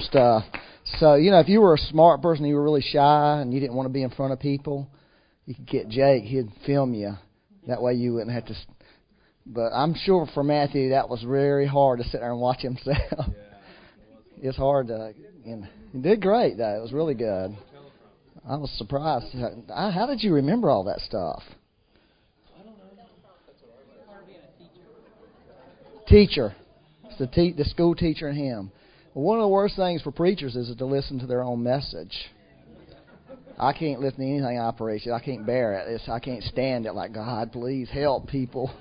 stuff. So, you know, if you were a smart person, you were really shy and you didn't want to be in front of people, you could get Jake. He'd film you. That way you wouldn't have to. But I'm sure for Matthew that was very hard to sit there and watch himself. Yeah, it it's hard to. You know, he did great though. It was really good. I was surprised. How did you remember all that stuff? Teacher. It's the, te- the school teacher and him. One of the worst things for preachers is to listen to their own message. I can't listen to anything I preach. I can't bear it. It's, I can't stand it. Like God, please help people.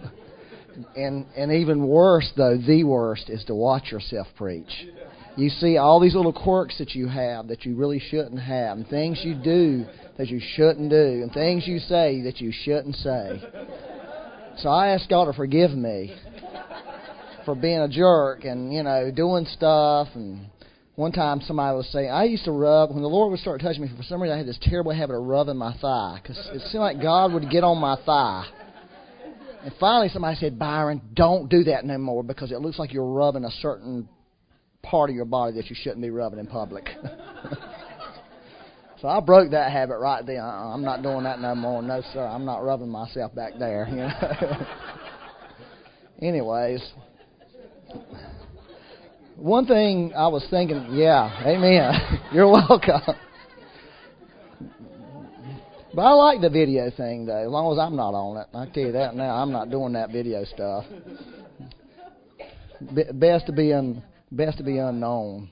and and even worse though, the worst is to watch yourself preach. You see all these little quirks that you have that you really shouldn't have, and things you do that you shouldn't do, and things you say that you shouldn't say. So I ask God to forgive me for being a jerk and you know doing stuff and one time somebody was saying I used to rub when the Lord would start touching me for some reason I had this terrible habit of rubbing my thigh because it seemed like God would get on my thigh. And finally somebody said Byron, don't do that no more because it looks like you're rubbing a certain part of your body that you shouldn't be rubbing in public. so I broke that habit right then. Uh-uh, I'm not doing that no more. No sir, I'm not rubbing myself back there. You know. Anyways. One thing I was thinking, yeah, amen. You're welcome. But I like the video thing though, as long as I'm not on it. I tell you that now, I'm not doing that video stuff. best to be un, best to be unknown.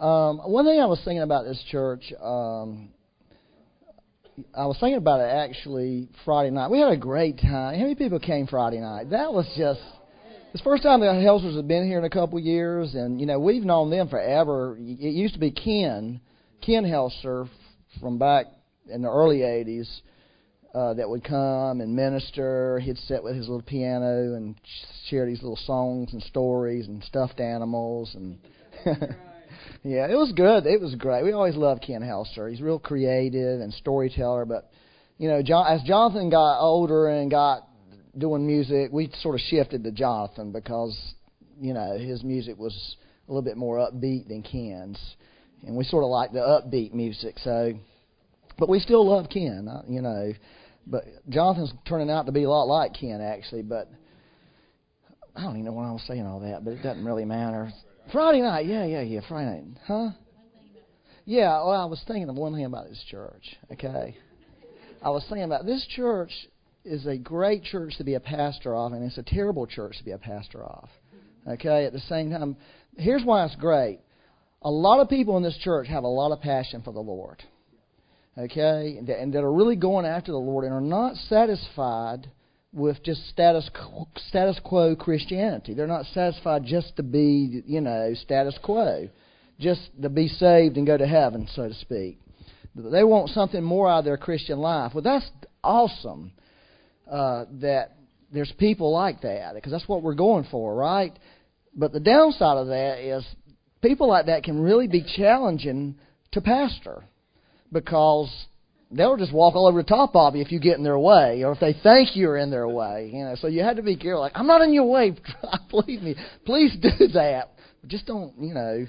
Um, one thing I was thinking about this church, um, I was thinking about it actually Friday night. We had a great time. How many people came Friday night? That was just it's the first time the Helsers have been here in a couple of years, and you know we've known them forever. It used to be Ken, Ken Helser, from back in the early '80s, uh, that would come and minister. He'd sit with his little piano and share these little songs and stories and stuffed animals and. yeah, it was good. It was great. We always loved Ken Helser. He's real creative and storyteller, but you know, John, as Jonathan got older and got doing music, we sort of shifted to Jonathan because you know his music was a little bit more upbeat than Ken's, and we sort of like the upbeat music. So, but we still love Ken, uh, you know. But Jonathan's turning out to be a lot like Ken actually. But I don't even know why I was saying all that, but it doesn't really matter. Friday night, yeah, yeah, yeah, Friday night, huh? Yeah, well, I was thinking of one thing about this church. Okay, I was thinking about this church is a great church to be a pastor of, and it's a terrible church to be a pastor of. Okay, at the same time, here's why it's great. A lot of people in this church have a lot of passion for the Lord. Okay, and, that are really going after the Lord and are not satisfied with just status status quo Christianity. They're not satisfied just to be, you know, status quo, just to be saved and go to heaven, so to speak. They want something more out of their Christian life. Well, that's awesome uh, that there's people like that because that's what we're going for, right? But the downside of that is people like that can really be challenging to pastor because they'll just walk all over the top of you if you get in their way or if they think you're in their way. You know, so you have to be careful. Like, I'm not in your way. Believe me. Please do that. Just don't, you know,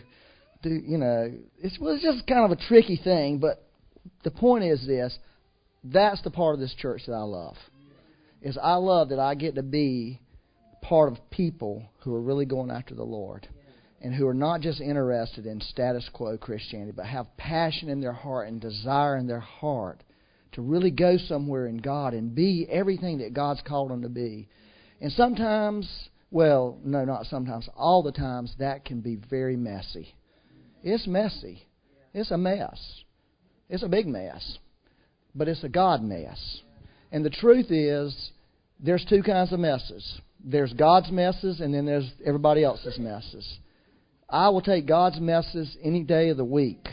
do you know? It's well, it's just kind of a tricky thing. But the point is this: that's the part of this church that I love is I love that I get to be part of people who are really going after the Lord and who are not just interested in status quo Christianity, but have passion in their heart and desire in their heart to really go somewhere in God and be everything that God's called them to be. And sometimes, well, no, not sometimes, all the times, that can be very messy. It's messy. It's a mess. It's a big mess. But it's a God mess. And the truth is, there's two kinds of messes. There's God's messes, and then there's everybody else's messes. I will take God's messes any day of the week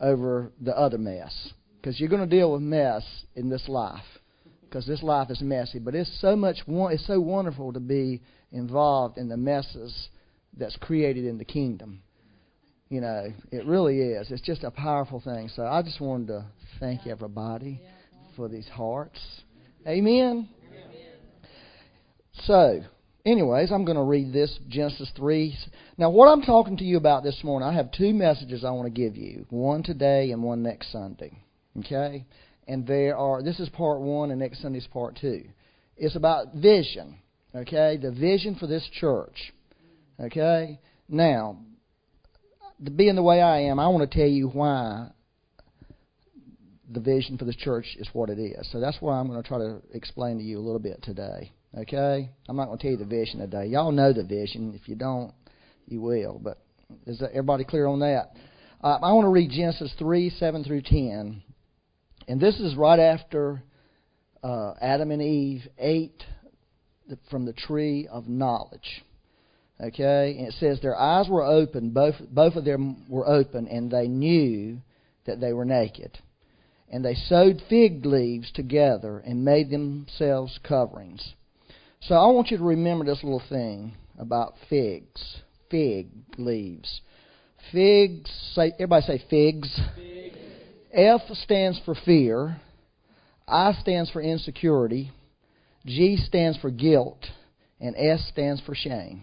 over the other mess. Because you're going to deal with mess in this life. Because this life is messy. But it's so much, it's so wonderful to be involved in the messes that's created in the kingdom. You know, it really is. It's just a powerful thing. So I just wanted to thank everybody for these hearts. Amen. So, anyways, I'm going to read this Genesis 3. Now, what I'm talking to you about this morning, I have two messages I want to give you one today and one next Sunday. Okay? And there are, this is part one, and next Sunday is part two. It's about vision. Okay? The vision for this church. Okay? Now, being the way I am, I want to tell you why the vision for this church is what it is. So that's what I'm going to try to explain to you a little bit today. Okay? I'm not going to tell you the vision today. Y'all know the vision. If you don't, you will. But is everybody clear on that? Uh, I want to read Genesis 3 7 through 10. And this is right after uh, Adam and Eve ate from the tree of knowledge. Okay? And it says their eyes were open, both, both of them were open, and they knew that they were naked. And they sewed fig leaves together and made themselves coverings. So I want you to remember this little thing about figs. Fig leaves. Figs, say, everybody say figs. figs. F stands for fear. I stands for insecurity. G stands for guilt. And S stands for shame.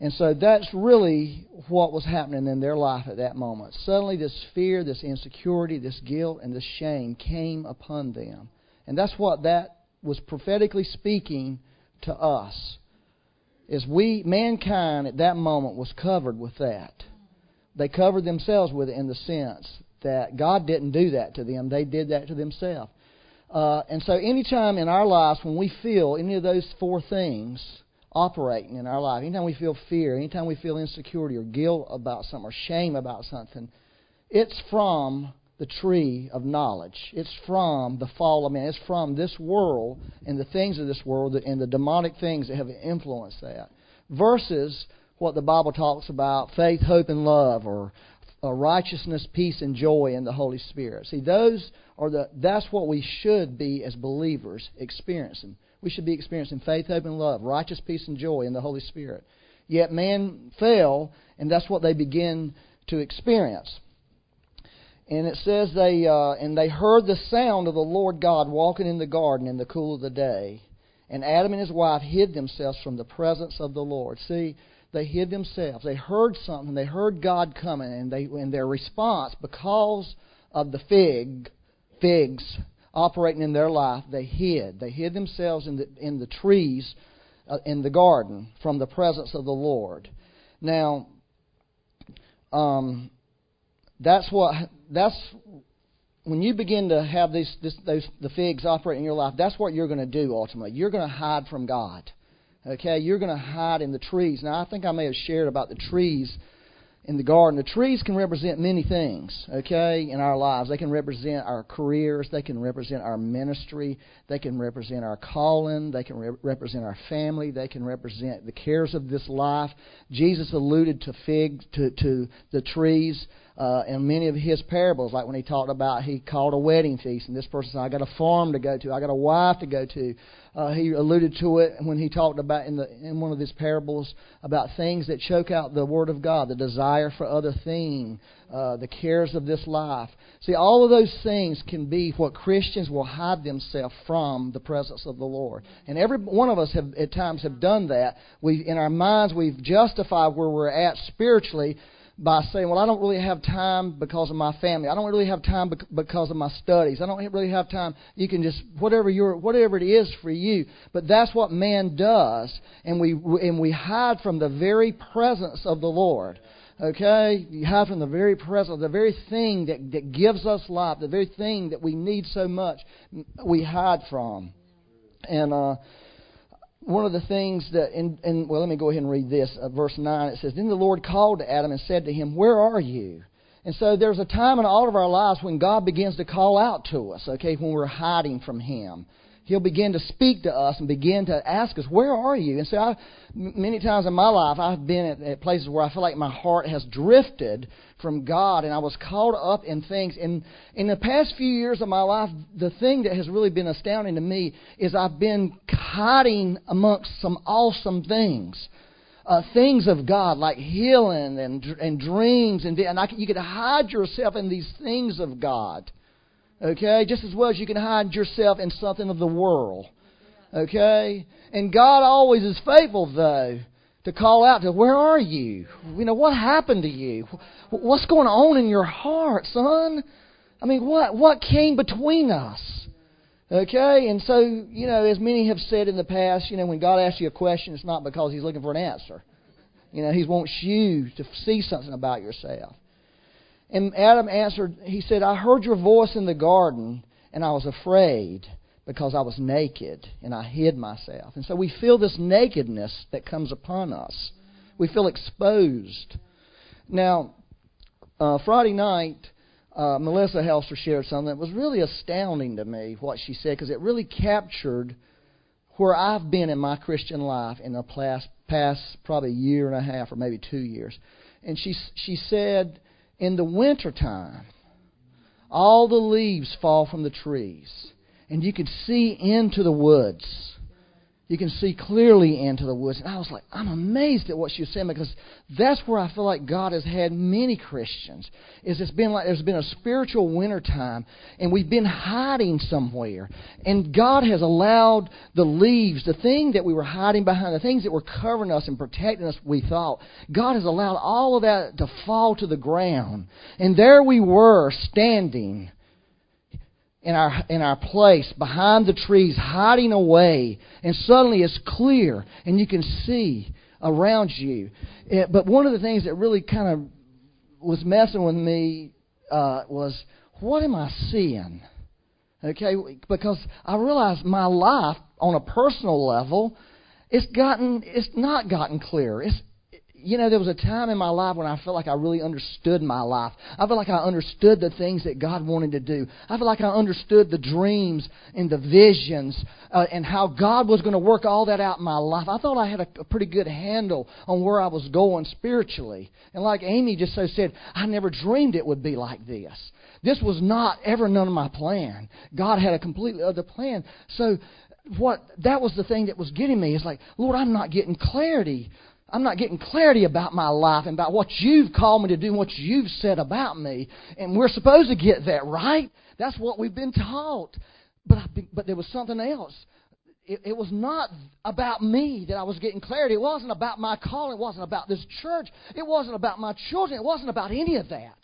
And so that's really what was happening in their life at that moment. Suddenly, this fear, this insecurity, this guilt, and this shame came upon them. And that's what that was prophetically speaking to us. Is we, mankind at that moment was covered with that. They covered themselves with it in the sense that God didn't do that to them, they did that to themselves. Uh, and so, anytime in our lives when we feel any of those four things, operating in our life. Anytime we feel fear, anytime we feel insecurity or guilt about something or shame about something, it's from the tree of knowledge. It's from the fall of man. It's from this world and the things of this world and the demonic things that have influenced that. Versus what the Bible talks about faith, hope, and love, or uh, righteousness, peace, and joy in the Holy Spirit. See, those are the that's what we should be as believers experiencing we should be experiencing faith, hope, and love, righteous peace, and joy in the Holy Spirit. Yet man fell, and that's what they begin to experience. And it says they uh, and they heard the sound of the Lord God walking in the garden in the cool of the day. And Adam and his wife hid themselves from the presence of the Lord. See, they hid themselves. They heard something. They heard God coming, and they in their response, because of the fig, figs operating in their life, they hid. They hid themselves in the, in the trees uh, in the garden from the presence of the Lord. Now, um, that's what that's when you begin to have these this, those the figs operate in your life. That's what you're going to do ultimately. You're going to hide from God. Okay, you're going to hide in the trees. Now, I think I may have shared about the trees in the garden. The trees can represent many things, okay, in our lives. They can represent our careers, they can represent our ministry, they can represent our calling, they can re- represent our family, they can represent the cares of this life. Jesus alluded to figs to to the trees uh, in many of his parables, like when he talked about he called a wedding feast, and this person said, "I got a farm to go to, I got a wife to go to." Uh, he alluded to it when he talked about in the in one of his parables about things that choke out the word of God, the desire for other things, uh, the cares of this life. See, all of those things can be what Christians will hide themselves from the presence of the Lord. And every one of us have at times have done that. We in our minds we've justified where we're at spiritually by saying, well, I don't really have time because of my family. I don't really have time because of my studies. I don't really have time. You can just whatever your whatever it is for you. But that's what man does, and we and we hide from the very presence of the Lord. Okay, you hide from the very presence, the very thing that that gives us life, the very thing that we need so much. We hide from, and. uh one of the things that, in, in, well, let me go ahead and read this. Uh, verse 9, it says, Then the Lord called to Adam and said to him, Where are you? And so there's a time in all of our lives when God begins to call out to us, okay, when we're hiding from Him. He'll begin to speak to us and begin to ask us, Where are you? And so, I, many times in my life, I've been at, at places where I feel like my heart has drifted from God and I was caught up in things. And in the past few years of my life, the thing that has really been astounding to me is I've been hiding amongst some awesome things. Uh, things of God like healing and and dreams and and I, you could hide yourself in these things of God. Okay? Just as well as you can hide yourself in something of the world. Okay? And God always is faithful, though, to call out to, Where are you? You know, what happened to you? What's going on in your heart, son? I mean, what, what came between us? Okay? And so, you know, as many have said in the past, you know, when God asks you a question, it's not because He's looking for an answer. You know, He wants you to see something about yourself. And Adam answered, he said, I heard your voice in the garden, and I was afraid because I was naked, and I hid myself. And so we feel this nakedness that comes upon us. We feel exposed. Now, uh, Friday night, uh, Melissa Helser shared something that was really astounding to me, what she said, because it really captured where I've been in my Christian life in the past, past probably year and a half or maybe two years. And she, she said, in the wintertime, all the leaves fall from the trees, and you could see into the woods you can see clearly into the woods. And I was like, I'm amazed at what she was saying because that's where I feel like God has had many Christians. Is it's been like there's been a spiritual winter time, and we've been hiding somewhere, and God has allowed the leaves, the thing that we were hiding behind, the things that were covering us and protecting us. We thought God has allowed all of that to fall to the ground, and there we were standing in our, in our place behind the trees, hiding away, and suddenly it's clear and you can see around you. It, eh, but one of the things that really kind of was messing with me uh, was what am I seeing? Okay, because I realized my life on a personal level, it's gotten, it's not gotten clear. It's you know, there was a time in my life when I felt like I really understood my life. I felt like I understood the things that God wanted to do. I felt like I understood the dreams and the visions uh, and how God was going to work all that out in my life. I thought I had a, a pretty good handle on where I was going spiritually. And like Amy just so said, I never dreamed it would be like this. This was not ever none of my plan. God had a completely other plan. So what that was the thing that was getting me is like, Lord, I'm not getting clarity I'm not getting clarity about my life and about what you've called me to do and what you've said about me. And we're supposed to get that, right? That's what we've been taught. But, I, but there was something else. It, it was not about me that I was getting clarity. It wasn't about my calling. It wasn't about this church. It wasn't about my children. It wasn't about any of that.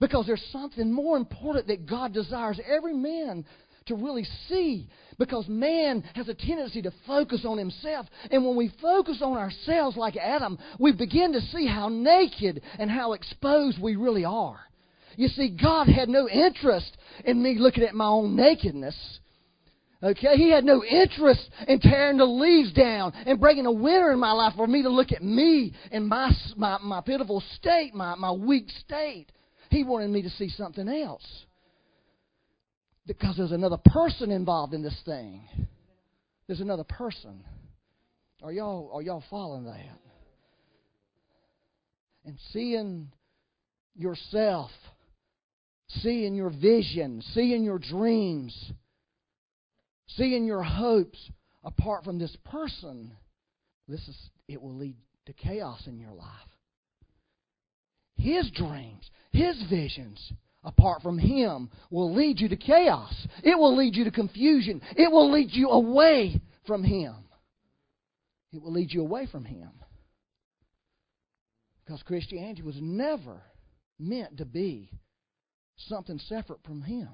Because there's something more important that God desires every man to really see because man has a tendency to focus on himself. And when we focus on ourselves like Adam, we begin to see how naked and how exposed we really are. You see, God had no interest in me looking at my own nakedness. Okay, he had no interest in tearing the leaves down and bringing a winter in my life for me to look at me and my, my, my pitiful state, my, my weak state. He wanted me to see something else because there's another person involved in this thing. There's another person. Are y'all are y'all following that? And seeing yourself, seeing your vision, seeing your dreams, seeing your hopes apart from this person, this is it will lead to chaos in your life. His dreams, his visions, apart from Him will lead you to chaos. It will lead you to confusion. It will lead you away from Him. It will lead you away from Him. Because Christianity was never meant to be something separate from Him.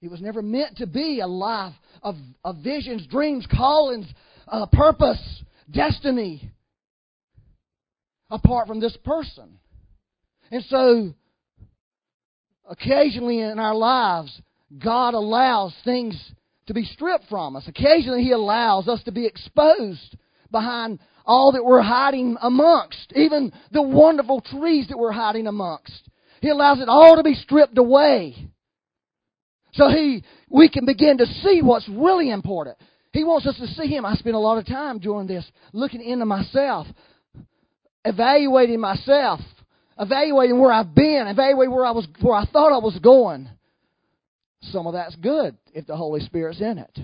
It was never meant to be a life of, of visions, dreams, callings, uh, purpose, destiny, apart from this person. And so, occasionally in our lives, God allows things to be stripped from us. Occasionally, He allows us to be exposed behind all that we're hiding amongst, even the wonderful trees that we're hiding amongst. He allows it all to be stripped away. So he, we can begin to see what's really important. He wants us to see Him. I spend a lot of time during this looking into myself, evaluating myself, evaluating where I've been, evaluating where I was, where I thought I was going. Some of that's good if the Holy Spirit's in it.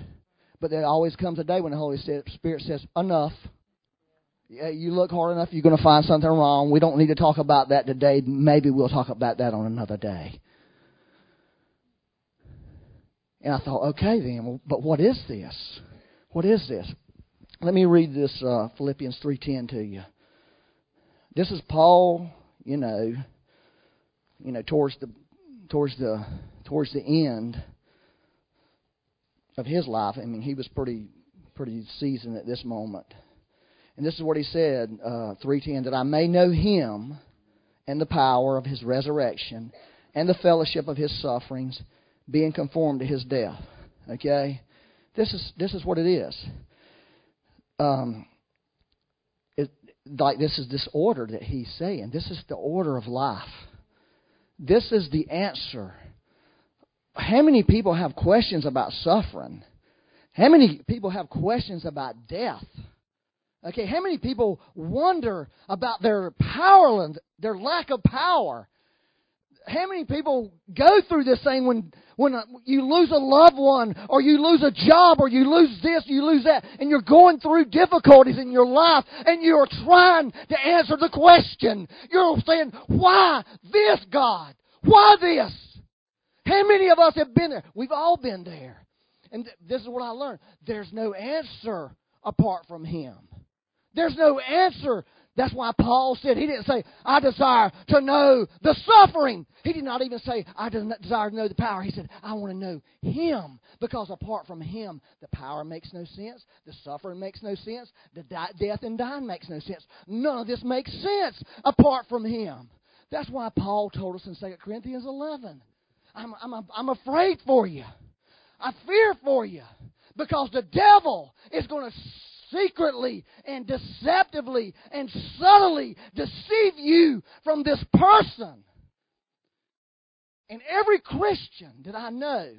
But there always comes a day when the Holy Spirit says, enough. You look hard enough, you're going to find something wrong. We don't need to talk about that today. Maybe we'll talk about that on another day. And I thought, okay then, but what is this? What is this? Let me read this uh, Philippians 3:10 to you. This is Paul, you know, you know, towards the towards the towards the end of his life. I mean, he was pretty pretty seasoned at this moment. And this is what he said, uh, 310, that I may know him and the power of his resurrection and the fellowship of his sufferings, being conformed to his death. Okay? This is this is what it is. Um, like this is this order that he's saying. This is the order of life. This is the answer. How many people have questions about suffering? How many people have questions about death? Okay, how many people wonder about their power, their lack of power? How many people go through this thing when when uh, you lose a loved one or you lose a job or you lose this, you lose that, and you're going through difficulties in your life and you're trying to answer the question. You're saying, why this God? Why this? How many of us have been there? We've all been there. And this is what I learned. There's no answer apart from Him. There's no answer. That's why Paul said, he didn't say, I desire to know the suffering. He did not even say, I desire to know the power. He said, I want to know Him. Because apart from Him, the power makes no sense. The suffering makes no sense. The death and dying makes no sense. None of this makes sense apart from Him. That's why Paul told us in 2 Corinthians 11, I'm, I'm, I'm afraid for you. I fear for you. Because the devil is going to secretly and deceptively and subtly deceive you from this person. And every Christian that I know,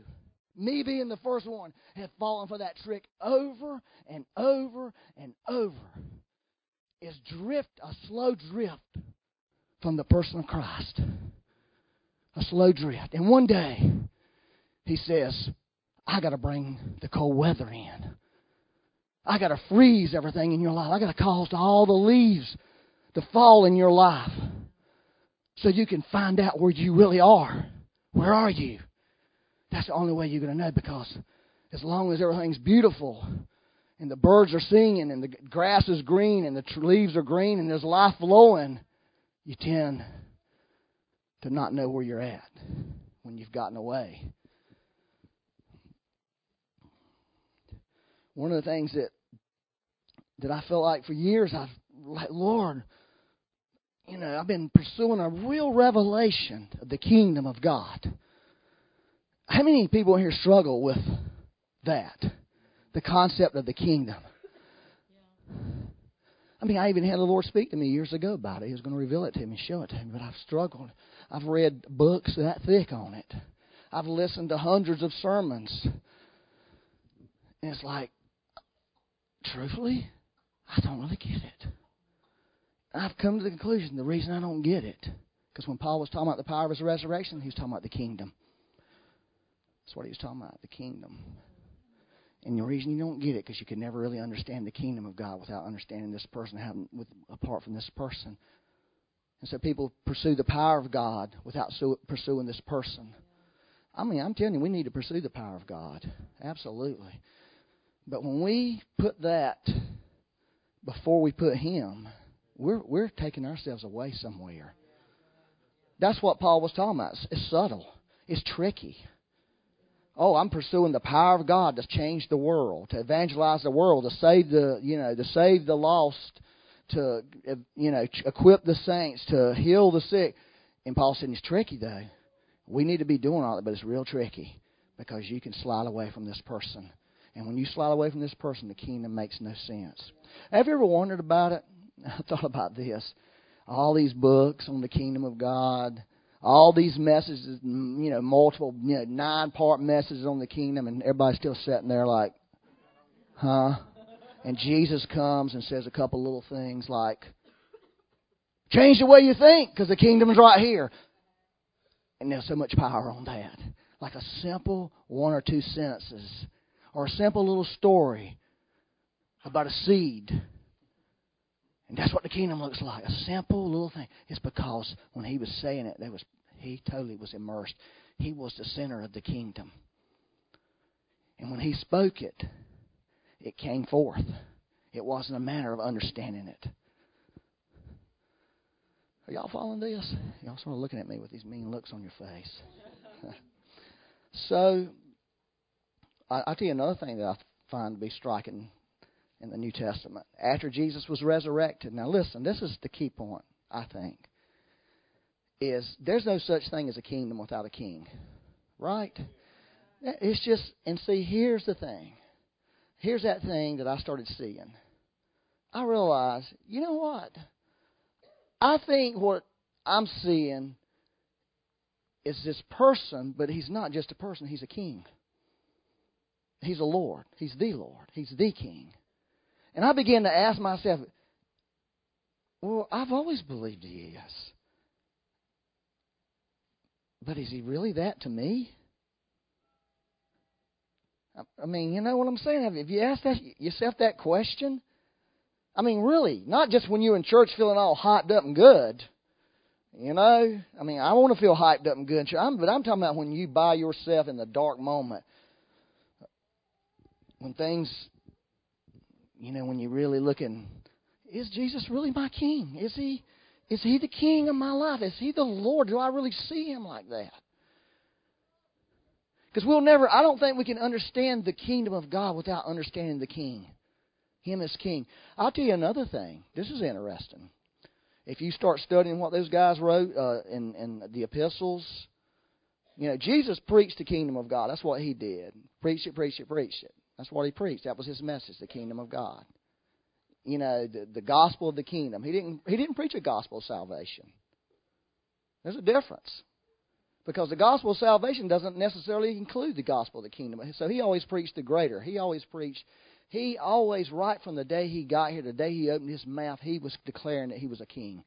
me being the first one, have fallen for that trick over and over and over. Is drift, a slow drift from the person of Christ. A slow drift. And one day, he says, I got to bring the cold weather in. I got to freeze everything in your life. I got to cause all the leaves to fall in your life so you can find out where you really are. Where are you? That's the only way you're going to know because as long as everything's beautiful and the birds are singing and the grass is green and the leaves are green and there's life flowing, you tend to not know where you're at when you've gotten away. One of the things that that I felt like for years I've like Lord, you know, I've been pursuing a real revelation of the kingdom of God. How many people here struggle with that? The concept of the kingdom. I mean, I even had the Lord speak to me years ago about it. He was going to reveal it to me, show it to me, but I've struggled. I've read books that thick on it. I've listened to hundreds of sermons. And it's like, truthfully, I don't really get it. I've come to the conclusion the reason I don't get it, because when Paul was talking about the power of his resurrection, he was talking about the kingdom. That's what he was talking about, the kingdom. And the reason you don't get it because you can never really understand the kingdom of God without understanding this person having with apart from this person. And so people pursue the power of God without pursuing this person. I mean, I'm telling you, we need to pursue the power of God. Absolutely. But when we put that before we put Him, we're, we're taking ourselves away somewhere. That's what Paul was talking about. It's subtle, it's tricky. Oh, I'm pursuing the power of God to change the world, to evangelize the world, to save the you know, to save the lost, to you know, equip the saints, to heal the sick. And Paul said it's tricky though. We need to be doing all that, but it's real tricky because you can slide away from this person. And when you slide away from this person, the kingdom makes no sense. Have you ever wondered about it? I thought about this. All these books on the kingdom of God, all these messages, you know, multiple, you know, nine part messages on the kingdom, and everybody's still sitting there like, huh? And Jesus comes and says a couple little things like, change the way you think because the kingdom's right here. And there's so much power on that. Like a simple one or two sentences or a simple little story about a seed. And that's what the kingdom looks like. A simple little thing. It's because when he was saying it, there was he totally was immersed. He was the center of the kingdom. And when he spoke it, it came forth. It wasn't a matter of understanding it. Are y'all following this? Y'all sort of looking at me with these mean looks on your face. so, I, I'll tell you another thing that I find to be striking in the New Testament. After Jesus was resurrected, now listen, this is the key point, I think, is there's no such thing as a kingdom without a king. Right? It's just, and see, here's the thing. Here's that thing that I started seeing. I realized, you know what? I think what I'm seeing is this person, but he's not just a person, he's a king. He's a Lord. He's the Lord. He's the King. And I began to ask myself, well, I've always believed he is. But is he really that to me? I mean, you know what I'm saying? Have you asked that, yourself that question? I mean, really, not just when you're in church feeling all hyped up and good. You know, I mean, I want to feel hyped up and good, but I'm talking about when you by yourself in the dark moment, when things, you know, when you're really looking, is Jesus really my King? Is he? Is he the King of my life? Is he the Lord? Do I really see him like that? Because we'll never, I don't think we can understand the kingdom of God without understanding the King. Him as King. I'll tell you another thing. This is interesting. If you start studying what those guys wrote uh, in, in the epistles, you know, Jesus preached the kingdom of God. That's what he did. Preach it, preach it, preach it. That's what he preached. That was his message, the kingdom of God. You know, the, the gospel of the kingdom. He didn't he didn't preach a gospel of salvation. There's a difference. Because the gospel of salvation doesn't necessarily include the gospel of the kingdom. So he always preached the greater. He always preached he always, right from the day he got here, the day he opened his mouth, he was declaring that he was a king,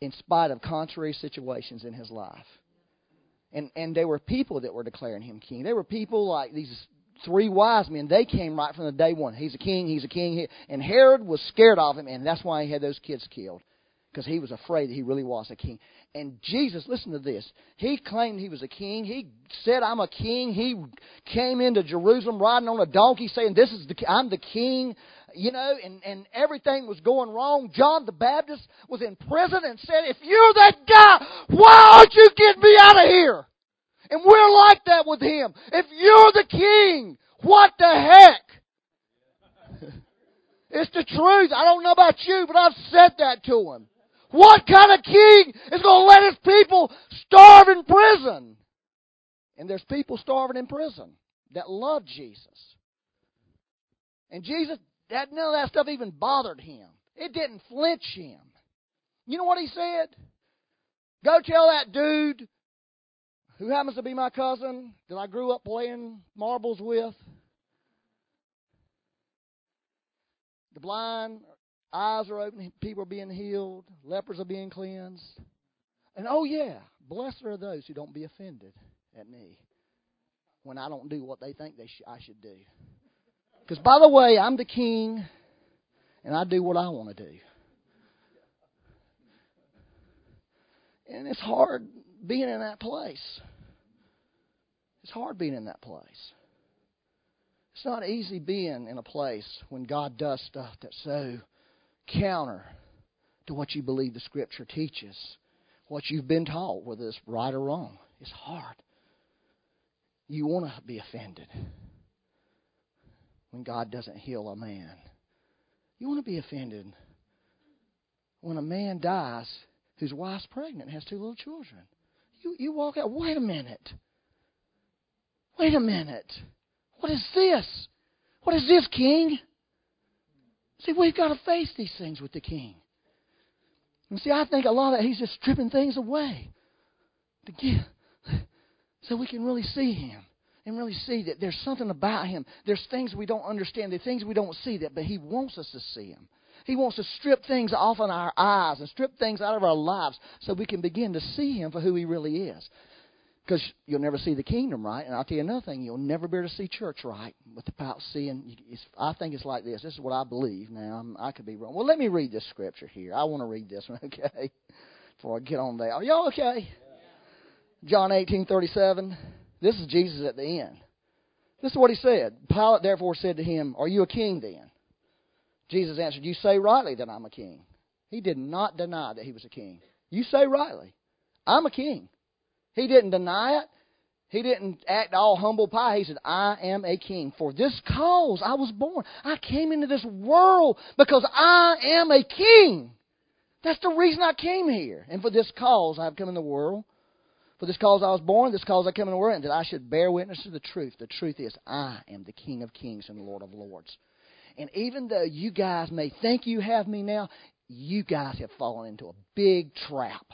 in spite of contrary situations in his life. And and there were people that were declaring him king. There were people like these three wise men. They came right from the day one. He's a king. He's a king. And Herod was scared of him, and that's why he had those kids killed, because he was afraid that he really was a king. And Jesus, listen to this. He claimed he was a king. He said, "I'm a king." He came into Jerusalem riding on a donkey, saying, "This is the I'm the king." You know, and and everything was going wrong. John the Baptist was in prison and said, "If you're that guy, why don't you get me out of here?" And we're like that with him. If you're the king, what the heck? It's the truth. I don't know about you, but I've said that to him. What kind of king is going to let his people starve in prison? And there's people starving in prison that love Jesus. And Jesus, that none of that stuff even bothered him. It didn't flinch him. You know what he said? Go tell that dude who happens to be my cousin that I grew up playing marbles with. The blind Eyes are open, people are being healed, lepers are being cleansed. And oh, yeah, blessed are those who don't be offended at me when I don't do what they think they sh- I should do. Because, by the way, I'm the king and I do what I want to do. And it's hard being in that place. It's hard being in that place. It's not easy being in a place when God does stuff that's so counter to what you believe the Scripture teaches, what you've been taught, whether it's right or wrong. It's hard. You want to be offended when God doesn't heal a man. You want to be offended when a man dies whose wife's pregnant and has two little children. You, you walk out, wait a minute. Wait a minute. What is this? What is this, King? See, we've got to face these things with the King. And see, I think a lot of that, he's just stripping things away to give, so we can really see him and really see that there's something about him. There's things we don't understand. There's things we don't see that, but he wants us to see him. He wants to strip things off in our eyes and strip things out of our lives so we can begin to see him for who he really is. Because you'll never see the kingdom right. And I'll tell you another thing, you'll never be able to see church right without seeing. I think it's like this. This is what I believe. Now, I could be wrong. Well, let me read this scripture here. I want to read this one, okay? Before I get on there. Are y'all okay? John eighteen thirty seven. This is Jesus at the end. This is what he said. Pilate therefore said to him, Are you a king then? Jesus answered, You say rightly that I'm a king. He did not deny that he was a king. You say rightly. I'm a king. He didn't deny it. He didn't act all humble pie. He said, I am a king. For this cause I was born. I came into this world because I am a king. That's the reason I came here. And for this cause I have come in the world. For this cause I was born, this cause I come in the world, and that I should bear witness to the truth. The truth is, I am the King of kings and the Lord of lords. And even though you guys may think you have me now, you guys have fallen into a big trap.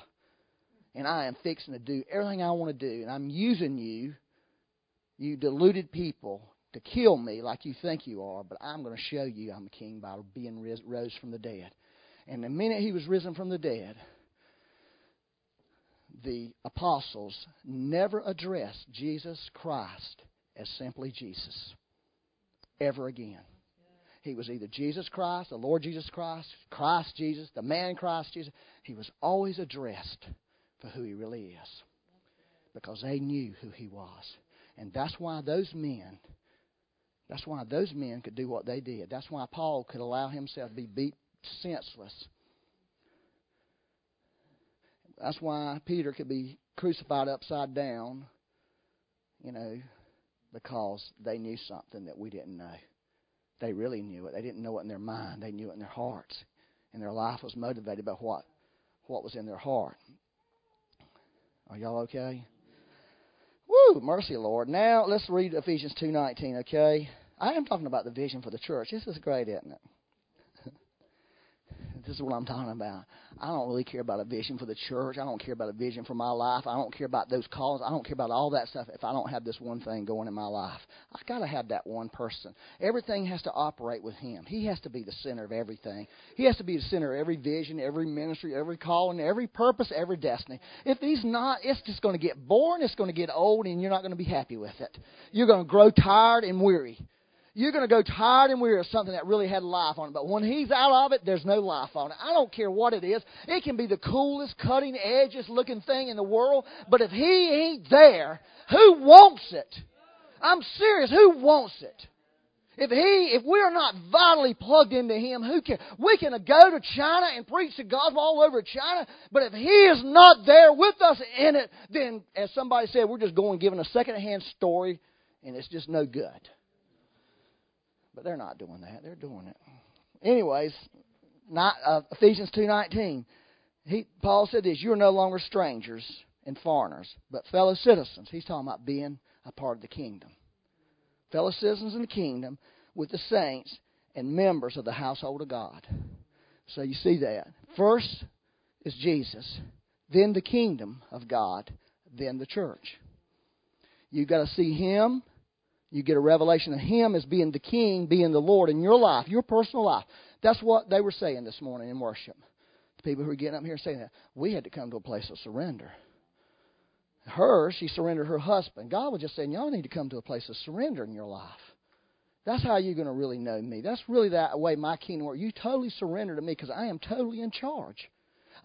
And I am fixing to do everything I want to do. And I'm using you, you deluded people, to kill me like you think you are. But I'm going to show you I'm a king by being rose from the dead. And the minute he was risen from the dead, the apostles never addressed Jesus Christ as simply Jesus ever again. He was either Jesus Christ, the Lord Jesus Christ, Christ Jesus, the man Christ Jesus. He was always addressed for who he really is because they knew who he was. And that's why those men, that's why those men could do what they did. That's why Paul could allow himself to be beat senseless. That's why Peter could be crucified upside down, you know, because they knew something that we didn't know. They really knew it. They didn't know it in their mind. They knew it in their hearts. And their life was motivated by what, what was in their heart. Are y'all okay? Woo, mercy, Lord. Now let's read Ephesians 2.19, okay? I am talking about the vision for the church. This is great, isn't it? This is what I'm talking about. I don't really care about a vision for the church. I don't care about a vision for my life. I don't care about those calls. I don't care about all that stuff if I don't have this one thing going in my life. I got to have that one person. Everything has to operate with him. He has to be the center of everything. He has to be the center of every vision, every ministry, every calling, every purpose, every destiny. If he's not, it's just going to get boring. It's going to get old, and you're not going to be happy with it. You're going to grow tired and weary you're going to go tired and weary of something that really had life on it. But when he's out of it, there's no life on it. I don't care what it is. It can be the coolest, cutting edges looking thing in the world. But if he ain't there, who wants it? I'm serious. Who wants it? If he, if we're not vitally plugged into him, who can? We can go to China and preach the gospel all over China, but if he is not there with us in it, then, as somebody said, we're just going giving a second-hand story, and it's just no good. But they're not doing that. They're doing it. Anyways, not, uh, Ephesians 2.19. He, Paul said this, You're no longer strangers and foreigners, but fellow citizens. He's talking about being a part of the kingdom. Fellow citizens in the kingdom with the saints and members of the household of God. So you see that. First is Jesus, then the kingdom of God, then the church. You've got to see Him you get a revelation of Him as being the King, being the Lord in your life, your personal life. That's what they were saying this morning in worship. The people who are getting up here saying that. We had to come to a place of surrender. Her, she surrendered her husband. God was just saying, y'all need to come to a place of surrender in your life. That's how you're going to really know me. That's really that way my kingdom works. You totally surrender to me because I am totally in charge.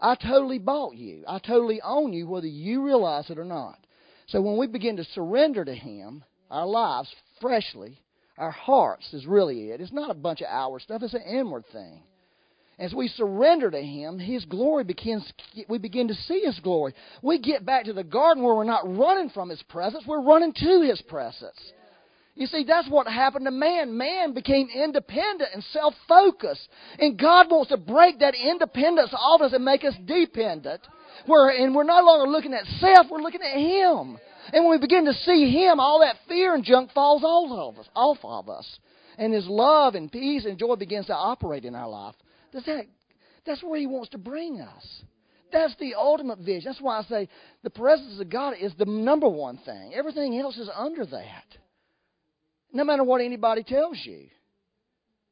I totally bought you. I totally own you, whether you realize it or not. So when we begin to surrender to Him, our lives freshly, our hearts is really it. It's not a bunch of outward stuff, it's an inward thing. As we surrender to Him, His glory begins, we begin to see His glory. We get back to the garden where we're not running from His presence, we're running to His presence. You see, that's what happened to man. Man became independent and self focused. And God wants to break that independence off us and make us dependent. Where, and we're no longer looking at self, we're looking at Him. And when we begin to see Him, all that fear and junk falls off of us. Off of us. And His love and peace and joy begins to operate in our life. Does that, that's where He wants to bring us. That's the ultimate vision. That's why I say the presence of God is the number one thing. Everything else is under that. No matter what anybody tells you.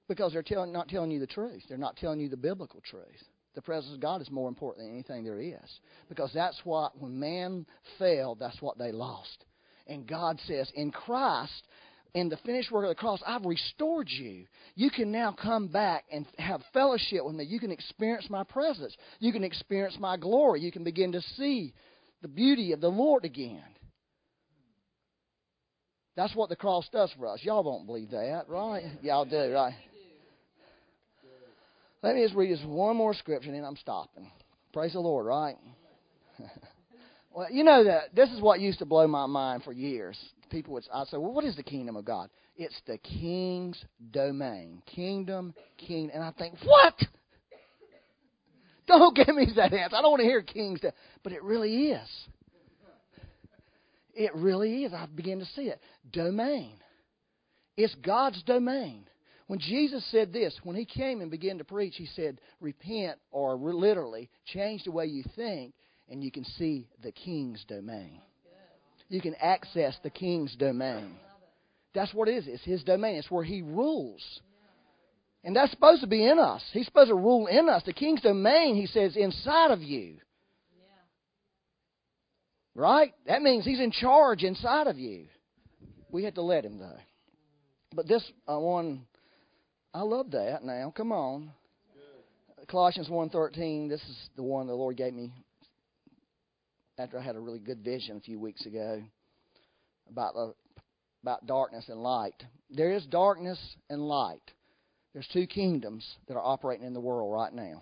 Because they're telling, not telling you the truth. They're not telling you the biblical truth the presence of God is more important than anything there is. Because that's what, when man failed, that's what they lost. And God says, in Christ, in the finished work of the cross, I've restored you. You can now come back and have fellowship with me. You can experience my presence. You can experience my glory. You can begin to see the beauty of the Lord again. That's what the cross does for us. Y'all won't believe that, right? Y'all do, right? Let me just read just one more scripture and then I'm stopping. Praise the Lord, right? well, you know that this is what used to blow my mind for years. People would I say, "Well, what is the kingdom of God?" It's the king's domain. Kingdom, king, and I think, "What?" Don't give me that answer. I don't want to hear kings, but it really is. It really is. I begin to see it. Domain. It's God's domain. When Jesus said this, when he came and began to preach, he said, Repent, or literally, change the way you think, and you can see the king's domain. You can access the king's domain. That's what it is. It's his domain. It's where he rules. And that's supposed to be in us. He's supposed to rule in us. The king's domain, he says, inside of you. Right? That means he's in charge inside of you. We had to let him, though. But this uh, one I love that now. Come on. Colossians 1.13, this is the one the Lord gave me after I had a really good vision a few weeks ago about the, about darkness and light. There is darkness and light. There's two kingdoms that are operating in the world right now.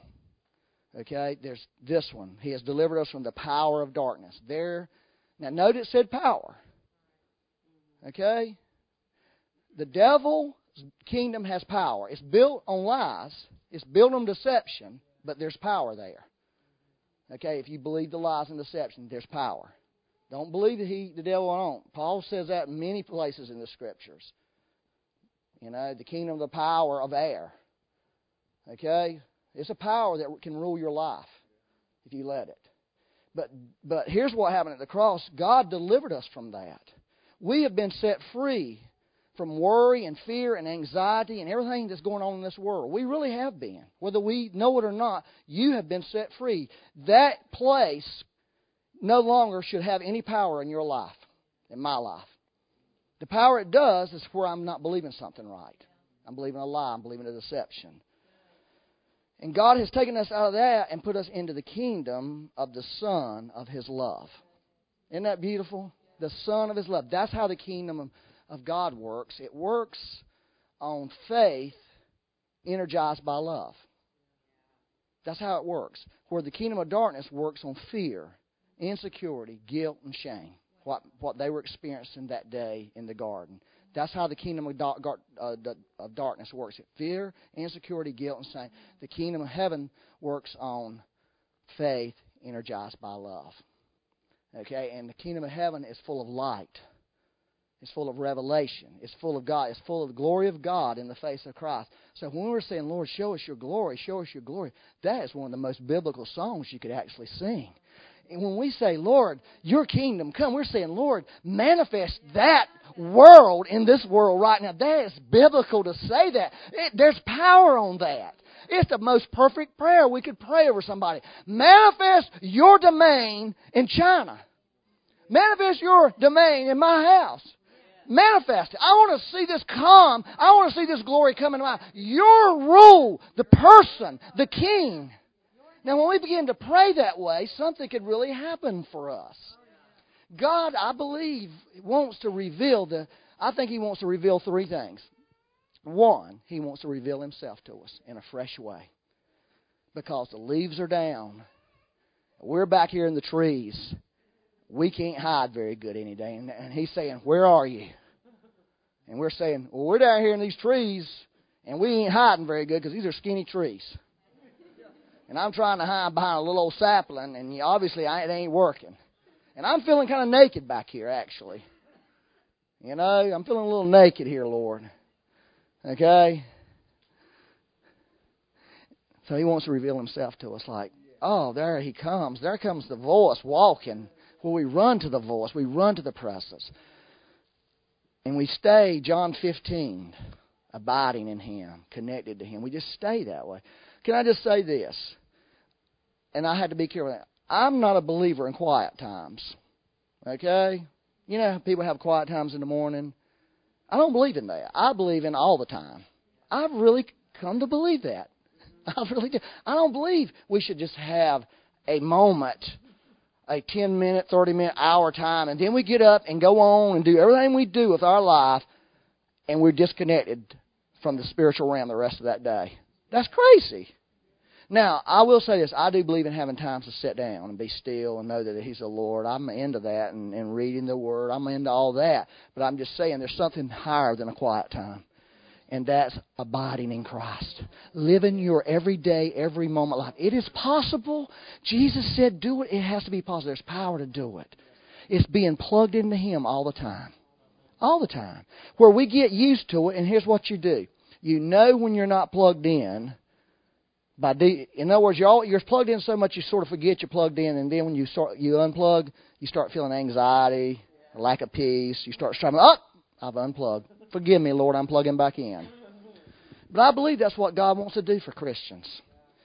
Okay? There's this one. He has delivered us from the power of darkness. There now note it said power. Okay? The devil kingdom has power. It's built on lies, it's built on deception, but there's power there. Okay, if you believe the lies and deception, there's power. Don't believe that he, the devil alone. Paul says that in many places in the scriptures. You know, the kingdom of the power of air. Okay? It's a power that can rule your life if you let it. But but here's what happened at the cross. God delivered us from that. We have been set free from worry and fear and anxiety and everything that's going on in this world. We really have been. Whether we know it or not, you have been set free. That place no longer should have any power in your life, in my life. The power it does is where I'm not believing something right. I'm believing a lie, I'm believing a deception. And God has taken us out of that and put us into the kingdom of the Son of His love. Isn't that beautiful? The Son of His love. That's how the kingdom of God works. It works on faith energized by love. That's how it works. Where the kingdom of darkness works on fear, insecurity, guilt, and shame. What, what they were experiencing that day in the garden. That's how the kingdom of, dark, uh, of darkness works. Fear, insecurity, guilt, and shame. The kingdom of heaven works on faith energized by love. Okay, and the kingdom of heaven is full of light. It's full of revelation. It's full of God. It's full of the glory of God in the face of Christ. So when we're saying, Lord, show us your glory, show us your glory, that is one of the most biblical songs you could actually sing. And when we say, Lord, your kingdom come, we're saying, Lord, manifest that world in this world right now. That is biblical to say that. It, there's power on that. It's the most perfect prayer we could pray over somebody. Manifest your domain in China. Manifest your domain in my house manifest it. I want to see this come. I want to see this glory come into my Your rule, the person, the king. Now, when we begin to pray that way, something could really happen for us. God, I believe, wants to reveal the. I think He wants to reveal three things. One, He wants to reveal Himself to us in a fresh way. Because the leaves are down. We're back here in the trees we can't hide very good any day. And, and he's saying, Where are you? And we're saying, Well, we're down here in these trees, and we ain't hiding very good because these are skinny trees. And I'm trying to hide behind a little old sapling, and obviously it ain't working. And I'm feeling kind of naked back here, actually. You know, I'm feeling a little naked here, Lord. Okay? So he wants to reveal himself to us like, oh, there he comes. There comes the voice walking well, we run to the voice, we run to the presence. And we stay, John 15, abiding in Him, connected to Him. We just stay that way. Can I just say this? And I had to be careful. I'm not a believer in quiet times. Okay? You know, people have quiet times in the morning. I don't believe in that. I believe in all the time. I've really come to believe that. I really do. I don't believe we should just have a moment a 10 minute, 30 minute, hour time, and then we get up and go on and do everything we do with our life, and we're disconnected from the spiritual realm the rest of that day. That's crazy. Now, I will say this. I do believe in having times to sit down and be still and know that He's the Lord. I'm into that and, and reading the Word. I'm into all that. But I'm just saying there's something higher than a quiet time. And that's abiding in Christ. Living your everyday, every moment life. It is possible. Jesus said, do it. It has to be possible. There's power to do it. It's being plugged into Him all the time. All the time. Where we get used to it, and here's what you do. You know when you're not plugged in by de- in other words, you're all, you're plugged in so much you sort of forget you're plugged in, and then when you start you unplug, you start feeling anxiety, lack of peace. You start struggling. Up, oh, I've unplugged. Forgive me, Lord, I'm plugging back in. But I believe that's what God wants to do for Christians,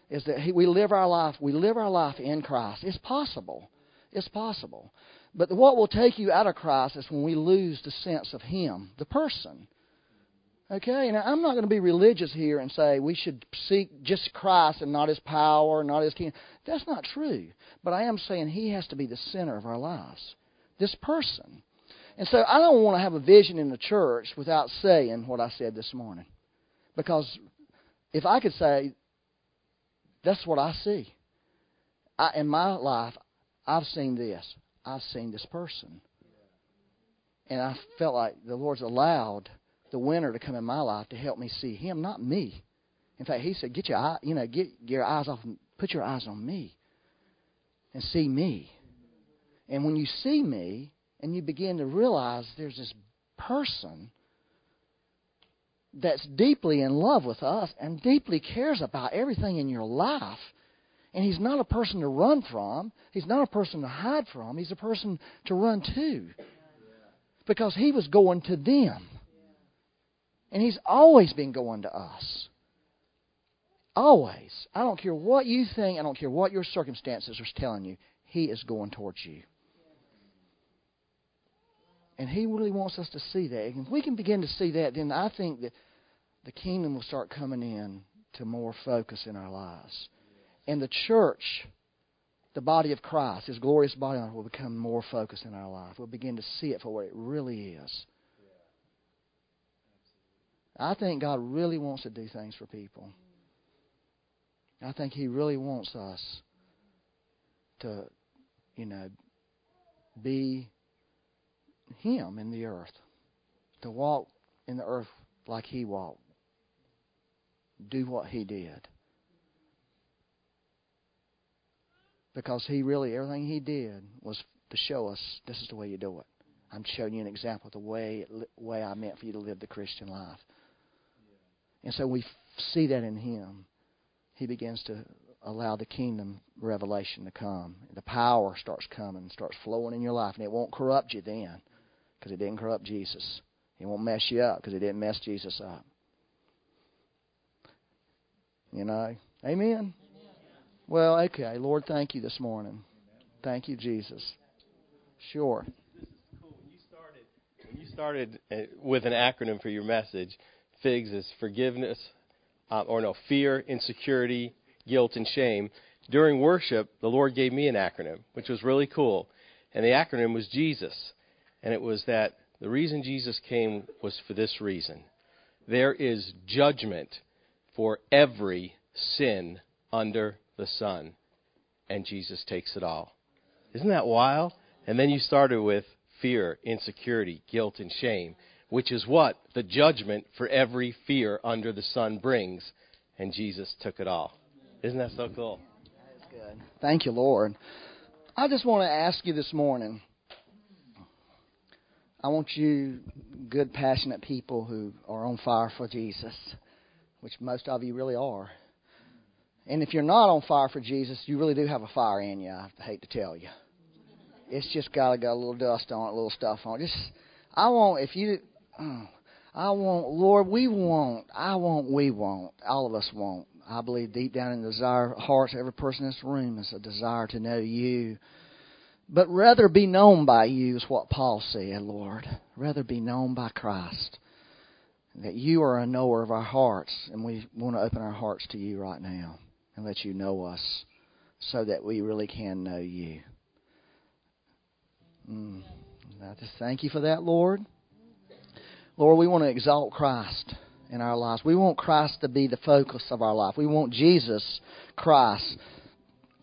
is that he, we live our life, we live our life in Christ. It's possible. It's possible. But what will take you out of Christ is when we lose the sense of Him, the person. Okay, now I'm not going to be religious here and say we should seek just Christ and not His power, not His kingdom. That's not true. But I am saying He has to be the center of our lives. This person. And so I don't want to have a vision in the church without saying what I said this morning. Because if I could say, that's what I see. I, in my life, I've seen this. I've seen this person. And I felt like the Lord's allowed the winner to come in my life to help me see him, not me. In fact, he said, "Get your eye, you know, get your eyes off, put your eyes on me, and see me." And when you see me, and you begin to realize there's this person that's deeply in love with us and deeply cares about everything in your life. And he's not a person to run from. He's not a person to hide from. He's a person to run to. Because he was going to them. And He's always been going to us. Always. I don't care what you think, I don't care what your circumstances are telling you, He is going towards you. And He really wants us to see that. And if we can begin to see that, then I think that the kingdom will start coming in to more focus in our lives. And the church, the body of Christ, His glorious body, will become more focused in our life. We'll begin to see it for what it really is. I think God really wants to do things for people. I think He really wants us to, you know, be Him in the earth, to walk in the earth like He walked, do what He did. Because He really, everything He did was to show us this is the way you do it. I'm showing you an example of the way, way I meant for you to live the Christian life. And so we see that in him. He begins to allow the kingdom revelation to come. The power starts coming, starts flowing in your life, and it won't corrupt you then because it didn't corrupt Jesus. It won't mess you up because it didn't mess Jesus up. You know? Amen? Amen? Well, okay. Lord, thank you this morning. Thank you, Jesus. Sure. This is cool. When you started, when you started uh, with an acronym for your message, FIGS is forgiveness, uh, or no, fear, insecurity, guilt, and shame. During worship, the Lord gave me an acronym, which was really cool. And the acronym was Jesus. And it was that the reason Jesus came was for this reason there is judgment for every sin under the sun. And Jesus takes it all. Isn't that wild? And then you started with fear, insecurity, guilt, and shame which is what the judgment for every fear under the sun brings. And Jesus took it all. Isn't that so cool? That is good. Thank you, Lord. I just want to ask you this morning. I want you, good, passionate people who are on fire for Jesus, which most of you really are. And if you're not on fire for Jesus, you really do have a fire in you. I hate to tell you. It's just got to got a little dust on it, a little stuff on it. Just, I want if you I want, Lord, we want, I want, we want, all of us want. I believe deep down in the desire hearts, every person in this room is a desire to know you. But rather be known by you is what Paul said, Lord. Rather be known by Christ. That you are a knower of our hearts, and we want to open our hearts to you right now and let you know us so that we really can know you. Mm. I just thank you for that, Lord. Lord, we want to exalt Christ in our lives. We want Christ to be the focus of our life. We want Jesus Christ.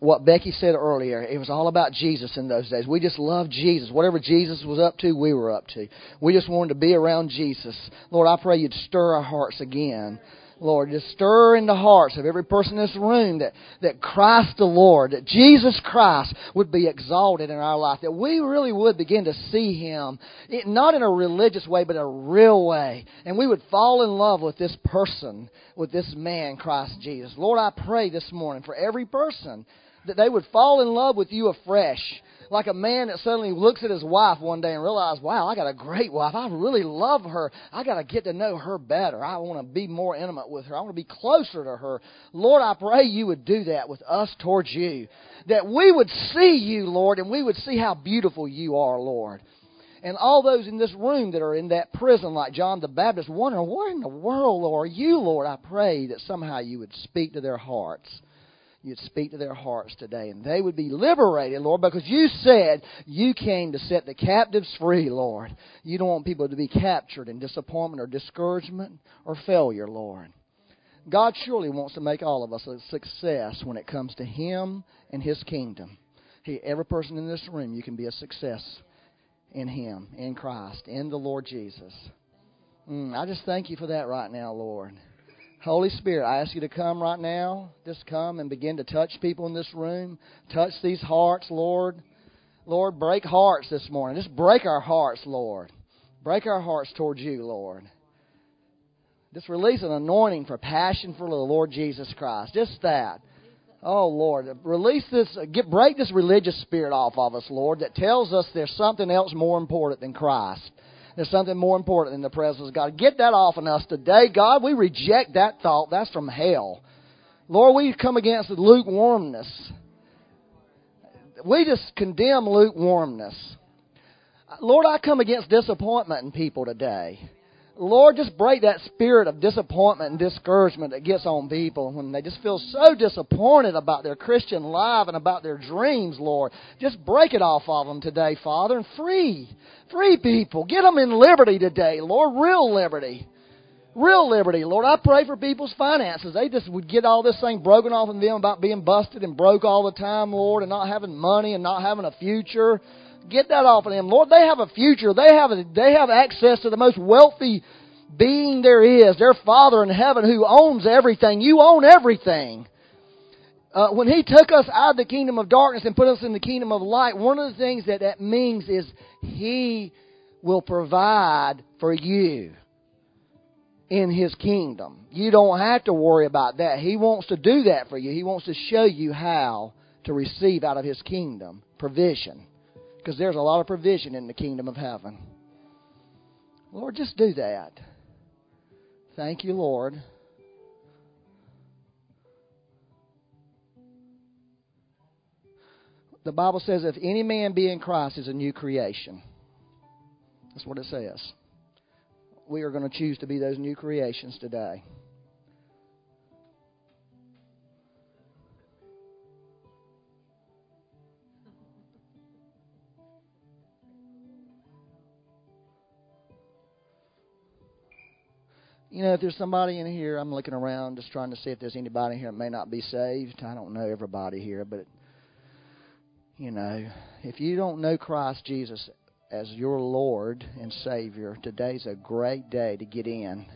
What Becky said earlier, it was all about Jesus in those days. We just loved Jesus. Whatever Jesus was up to, we were up to. We just wanted to be around Jesus. Lord, I pray you'd stir our hearts again Lord, just stir in the hearts of every person in this room that, that Christ the Lord, that Jesus Christ would be exalted in our life, that we really would begin to see Him, it, not in a religious way, but a real way. And we would fall in love with this person, with this man, Christ Jesus. Lord, I pray this morning for every person that they would fall in love with you afresh like a man that suddenly looks at his wife one day and realizes, wow, I got a great wife. I really love her. I got to get to know her better. I want to be more intimate with her. I want to be closer to her. Lord, I pray you would do that with us towards you. That we would see you, Lord, and we would see how beautiful you are, Lord. And all those in this room that are in that prison, like John the Baptist, wondering, what in the world are you, Lord? I pray that somehow you would speak to their hearts you'd speak to their hearts today and they would be liberated, Lord, because you said you came to set the captives free, Lord. You don't want people to be captured in disappointment or discouragement or failure, Lord. God surely wants to make all of us a success when it comes to Him and His kingdom. He, every person in this room, you can be a success in Him, in Christ, in the Lord Jesus. Mm, I just thank you for that right now, Lord. Holy Spirit, I ask you to come right now. Just come and begin to touch people in this room. Touch these hearts, Lord. Lord, break hearts this morning. Just break our hearts, Lord. Break our hearts towards you, Lord. Just release an anointing for passion for the Lord Jesus Christ. Just that. Oh Lord, release this, get break this religious spirit off of us, Lord, that tells us there's something else more important than Christ. There's something more important than the presence of God. Get that off in us today, God. We reject that thought. That's from hell. Lord, we come against lukewarmness. We just condemn lukewarmness. Lord, I come against disappointment in people today. Lord, just break that spirit of disappointment and discouragement that gets on people when they just feel so disappointed about their Christian life and about their dreams, Lord. Just break it off of them today, Father, and free. Free people. Get them in liberty today, Lord. Real liberty. Real liberty, Lord. I pray for people's finances. They just would get all this thing broken off of them about being busted and broke all the time, Lord, and not having money and not having a future. Get that off of them. Lord, they have a future. They have, a, they have access to the most wealthy being there is, their Father in heaven who owns everything. You own everything. Uh, when He took us out of the kingdom of darkness and put us in the kingdom of light, one of the things that that means is He will provide for you in His kingdom. You don't have to worry about that. He wants to do that for you. He wants to show you how to receive out of His kingdom provision because there's a lot of provision in the kingdom of heaven. Lord, just do that. Thank you, Lord. The Bible says, if any man be in Christ, is a new creation. That's what it says. We are going to choose to be those new creations today. You know, if there's somebody in here, I'm looking around just trying to see if there's anybody here that may not be saved. I don't know everybody here, but, you know, if you don't know Christ Jesus as your Lord and Savior, today's a great day to get in.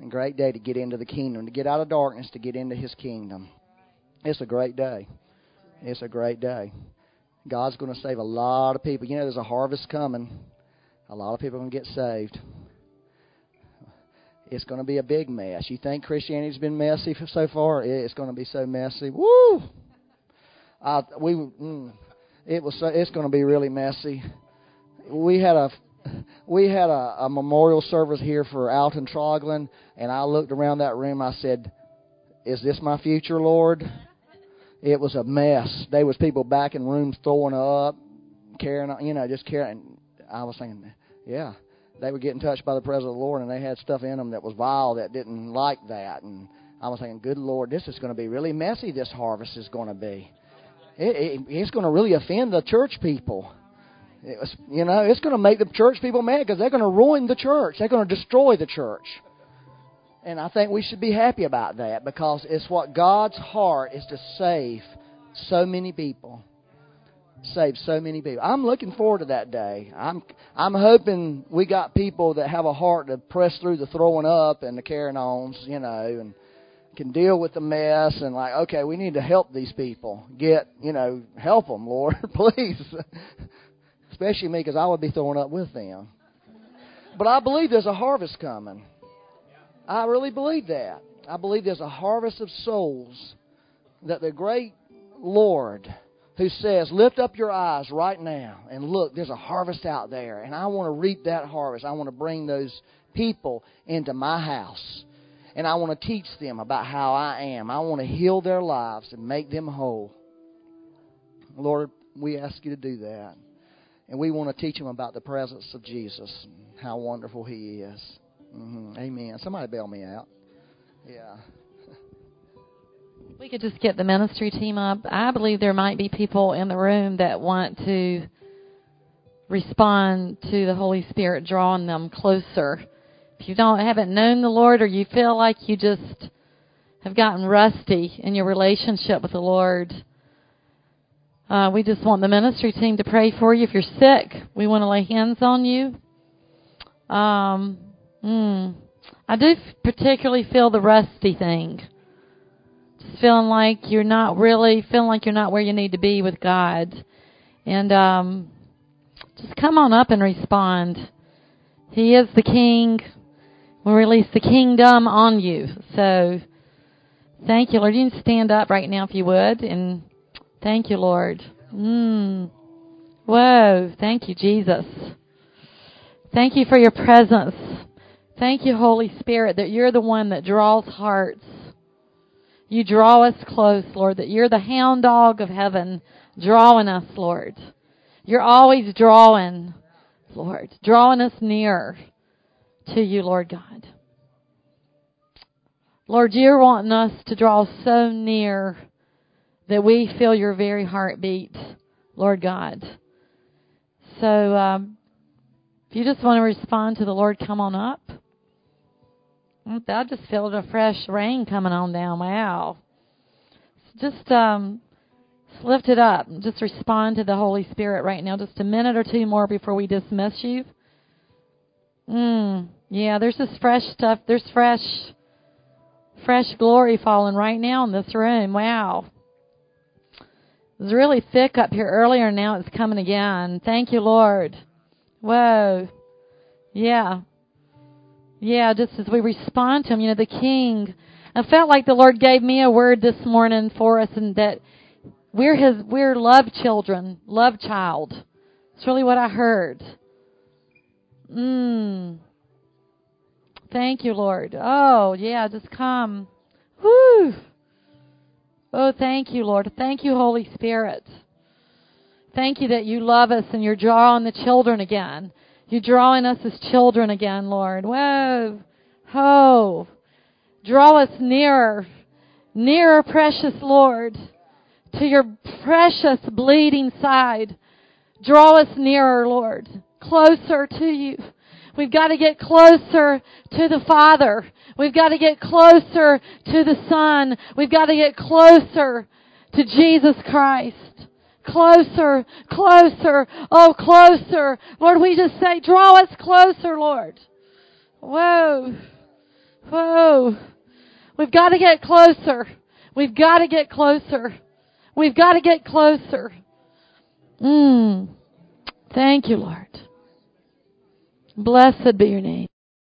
A great day to get into the kingdom, to get out of darkness, to get into His kingdom. It's a great day. It's a great day. God's going to save a lot of people. You know, there's a harvest coming. A lot of people are going to get saved it's going to be a big mess. You think Christianity's been messy so far? It's going to be so messy. Woo! I, we mm, it was so, it's going to be really messy. We had a we had a, a memorial service here for Alton Troglin, and I looked around that room. I said, "Is this my future, Lord?" It was a mess. There was people back in rooms throwing up, carrying, you know, just carrying. I was thinking, yeah, they would get in touch by the presence of the Lord, and they had stuff in them that was vile that didn't like that. And I was thinking, good Lord, this is going to be really messy. This harvest is going to be. It, it, it's going to really offend the church people. It was, you know, it's going to make the church people mad because they're going to ruin the church. They're going to destroy the church. And I think we should be happy about that because it's what God's heart is to save so many people. Save so many people. I'm looking forward to that day. I'm I'm hoping we got people that have a heart to press through the throwing up and the carrying ons, you know, and can deal with the mess and like, okay, we need to help these people. Get, you know, help them, Lord, please. Especially me, because I would be throwing up with them. But I believe there's a harvest coming. I really believe that. I believe there's a harvest of souls that the great Lord who says, Lift up your eyes right now and look, there's a harvest out there. And I want to reap that harvest. I want to bring those people into my house. And I want to teach them about how I am. I want to heal their lives and make them whole. Lord, we ask you to do that. And we want to teach them about the presence of Jesus how wonderful He is. Mm-hmm. Amen. Somebody bail me out. Yeah. We could just get the ministry team up. I believe there might be people in the room that want to respond to the Holy Spirit drawing them closer. If you don't haven't known the Lord or you feel like you just have gotten rusty in your relationship with the Lord, uh, we just want the ministry team to pray for you. If you're sick, we want to lay hands on you. Um, mm, I do particularly feel the rusty thing. Feeling like you're not really feeling like you're not where you need to be with God, and um, just come on up and respond. He is the King. We'll release the kingdom on you. So, thank you, Lord. You can stand up right now if you would, and thank you, Lord. Mm. Whoa! Thank you, Jesus. Thank you for your presence. Thank you, Holy Spirit, that you're the one that draws hearts. You draw us close, Lord, that you're the hound dog of heaven drawing us, Lord. You're always drawing, Lord, drawing us near to you, Lord God. Lord, you're wanting us to draw so near that we feel your very heartbeat, Lord God. So, um, if you just want to respond to the Lord, come on up. I just felt a fresh rain coming on down. Wow. Just um, lift it up. Just respond to the Holy Spirit right now. Just a minute or two more before we dismiss you. Mm, yeah, there's this fresh stuff. There's fresh, fresh glory falling right now in this room. Wow. It was really thick up here earlier. Now it's coming again. Thank you, Lord. Whoa. Yeah. Yeah, just as we respond to Him, you know, the King. I felt like the Lord gave me a word this morning for us, and that we're His, we're love children, love child. It's really what I heard. Mm. Thank you, Lord. Oh, yeah, just come. Woo. Oh, thank you, Lord. Thank you, Holy Spirit. Thank you that you love us and you're drawing the children again. You're drawing us as children again, Lord. Whoa. Ho. Draw us nearer, nearer, precious Lord, to your precious bleeding side. Draw us nearer, Lord, closer to you. We've got to get closer to the Father. We've got to get closer to the Son. We've got to get closer to Jesus Christ. Closer, closer, oh closer. Lord, we just say, draw us closer, Lord. Whoa. Whoa. We've got to get closer. We've got to get closer. We've got to get closer. Mm. Thank you, Lord. Blessed be your name.